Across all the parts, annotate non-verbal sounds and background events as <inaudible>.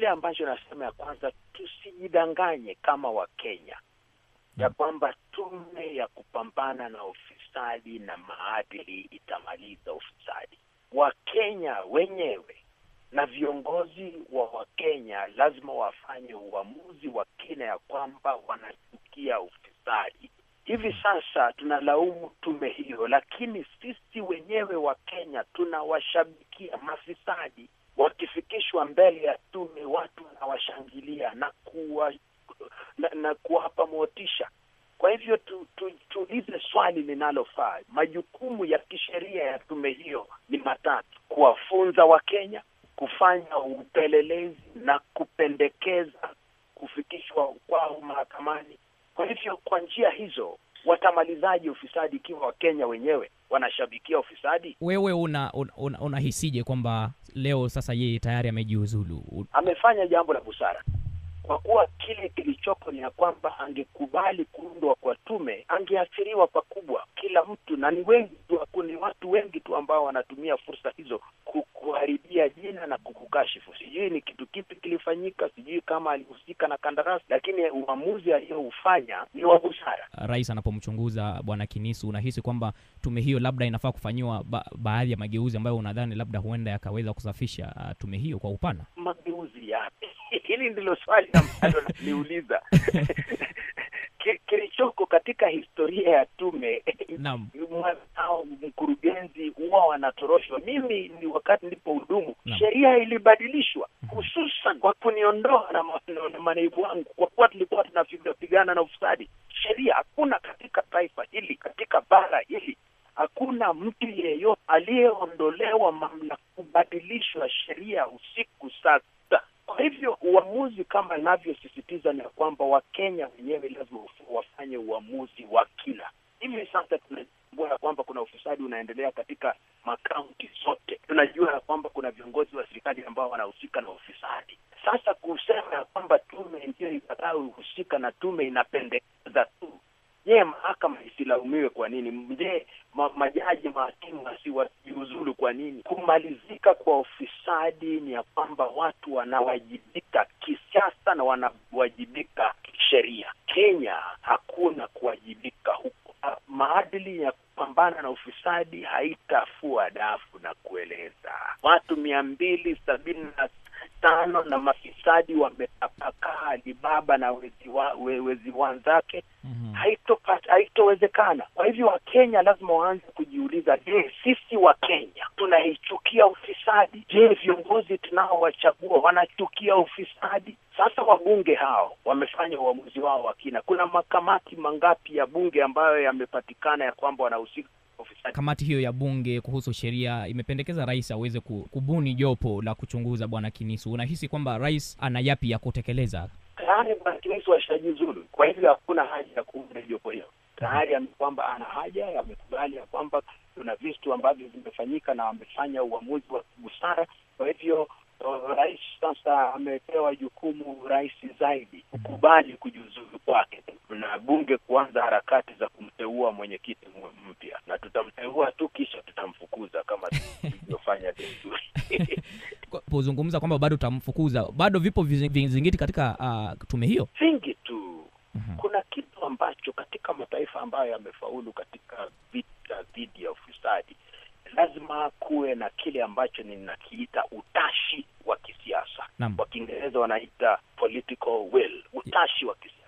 kile ambacho nasema ya kwanza, tusijidanganye kama Wakenya ya kwamba tume ya kupambana na ufisadi na maadili itamaliza ufisadi. Wakenya wenyewe na viongozi wa Wakenya lazima wafanye uamuzi wa kina ya kwamba wanachukia ufisadi. Hivi sasa tunalaumu tume hiyo, lakini sisi wenyewe Wakenya tunawashabikia mafisadi. Wakifikishwa mbele ya tume, wanawashangilia na kuwa na, na kuwapa motisha. Kwa hivyo tu, tu, tuulize swali linalofaa. Majukumu ya kisheria ya tume hiyo ni matatu: kuwafunza Wakenya, kufanya upelelezi na kupendekeza kufikishwa kwao mahakamani. Kwa hivyo kwa njia hizo watamalizaji ufisadi ikiwa Wakenya wenyewe wanashabikia ufisadi? Wewe una, una, una, unahisije kwamba leo sasa yeye tayari amejiuzulu? Amefanya jambo la busara kwa kuwa kile kilichopo ni ya kwamba angekubali kuundwa kwa tume angeathiriwa pakubwa kila mtu, na ni wengi tu, ni watu wengi tu ambao wanatumia fursa hizo kukuharibia jina na kukukashifu. Sijui ni kitu kipi kilifanyika, sijui kama alihusika na kandarasi, lakini uamuzi aliyoufanya ni wa busara. Rais anapomchunguza bwana Kinisu, unahisi kwamba tume hiyo labda inafaa kufanyiwa ba baadhi ya mageuzi ambayo unadhani labda huenda yakaweza kusafisha uh, tume hiyo kwa upana? Mageuzi yapi? <laughs> Hili ndilo swali ambalo <laughs> naliuliza. <laughs> Kilichoko katika historia ya tume mwanao mkurugenzi huwa wanatoroshwa. Mimi ni wakati nilipo hudumu, sheria ilibadilishwa hususan kwa kuniondoa na, na, na manaibu wangu, kwa kuwa tulikuwa tunapigana na ufisadi. Sheria hakuna katika taifa hili, katika bara hili hakuna mtu yeyote aliyeondolewa mamlaka kubadilishwa sheria usiku sasa. Kwa hivyo uamuzi kama inavyosisitiza ni kwamba Wakenya wenyewe lazima wafanye uamuzi wa kina. Hivi sasa tunajua ya kwamba kuna ufisadi unaendelea katika makaunti zote. Tunajua ya kwamba kuna viongozi wa serikali ambao wanahusika na ufisadi. Sasa kusema ya kwamba tume ndio itakayohusika na tume inapendekeza tu Je, mahakama isilaumiwe kwa nini? Je, ma, majaji mahakimu wasi- kwa nini? Kumalizika kwa ufisadi ni ya kwamba watu wanawajibika kisiasa na wanawajibika kisheria. Kenya hakuna kuwajibika huko. Ah, Maadili ya kupambana na ufisadi haitafua dafu na kueleza watu mia mbili sabini na tano na mafisadi wametapakaa Alibaba na wezi, wa, we, wezi wenzake Mhm. haitopata haitowezekana. Kwa hivyo Wakenya lazima waanze kujiuliza, je, sisi Wakenya tunaichukia ufisadi? Je, viongozi tunaowachagua wanachukia ufisadi? Sasa wabunge hao wamefanya uamuzi wao wa kina. Kuna makamati mangapi ya bunge ambayo yamepatikana ya kwamba wanahusika na ufisadi? Kamati hiyo ya bunge kuhusu sheria imependekeza rais aweze kubuni jopo la kuchunguza bwana Kinisu. Unahisi kwamba rais ana yapi ya kutekeleza? Tayari bwana Kinisu ashajiuzulu, kwa hivyo hakuna haja ya kuunda jopo hiyo. Tayari kwamba ana haja, amekubali ya kwamba kuna vitu ambavyo vimefanyika na amefanya uamuzi wa busara. Kwa hivyo uh, rais sasa amepewa jukumu rais zaidi kukubali kujiuzulu kwake na bunge kuanza harakati za kumteua mwenyekiti mpya, na tutamteua tu kisha tutamfukuza kama <laughs> tulivyofanya desturi. <laughs> Kuzungumza kwamba bado utamfukuza, bado vipo vizingiti katika uh, tume hiyo. vingi tu Mhm. kuna kitu ambacho katika mataifa ambayo yamefaulu katika vita dhidi ya ufisadi lazima kuwe na kile ambacho ninakiita utashi wa kisiasa kwa kiingereza wanaita political will utashi wa kisiasa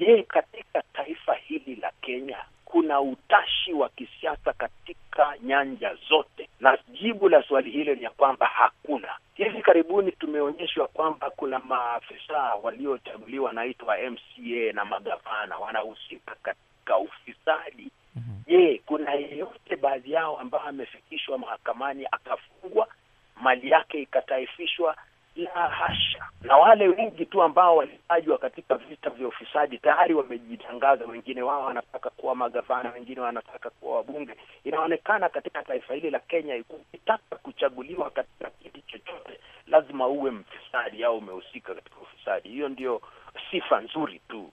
je katika taifa hili la kenya kuna utashi wa kisiasa katika nyanja zote? Na jibu la swali hilo ni ya kwamba hakuna. Hivi karibuni tumeonyeshwa kwamba kuna maafisa waliochaguliwa wanaitwa mca na magavana wanahusika katika ufisadi. Mhm. je kuna yeyote baadhi yao ambayo amefikishwa mahakamani akafungwa mali yake ikataifishwa la hasha. Na wale wengi tu ambao walitajwa katika vita vya ufisadi tayari wamejitangaza. Wengine wao wanataka kuwa magavana wengine wanataka kuwa wabunge. Inaonekana katika taifa hili la kenya ukitaka kuchaguliwa katika kiti chochote lazima uwe mfisadi au umehusika katika ufisadi. Hiyo ndio sifa nzuri tu.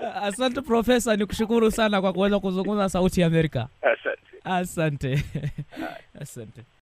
<laughs> Asante Profesa, ni kushukuru sana kwa kuweza kuzungumza Sauti ya Amerika. asante. Asante, <laughs> asante.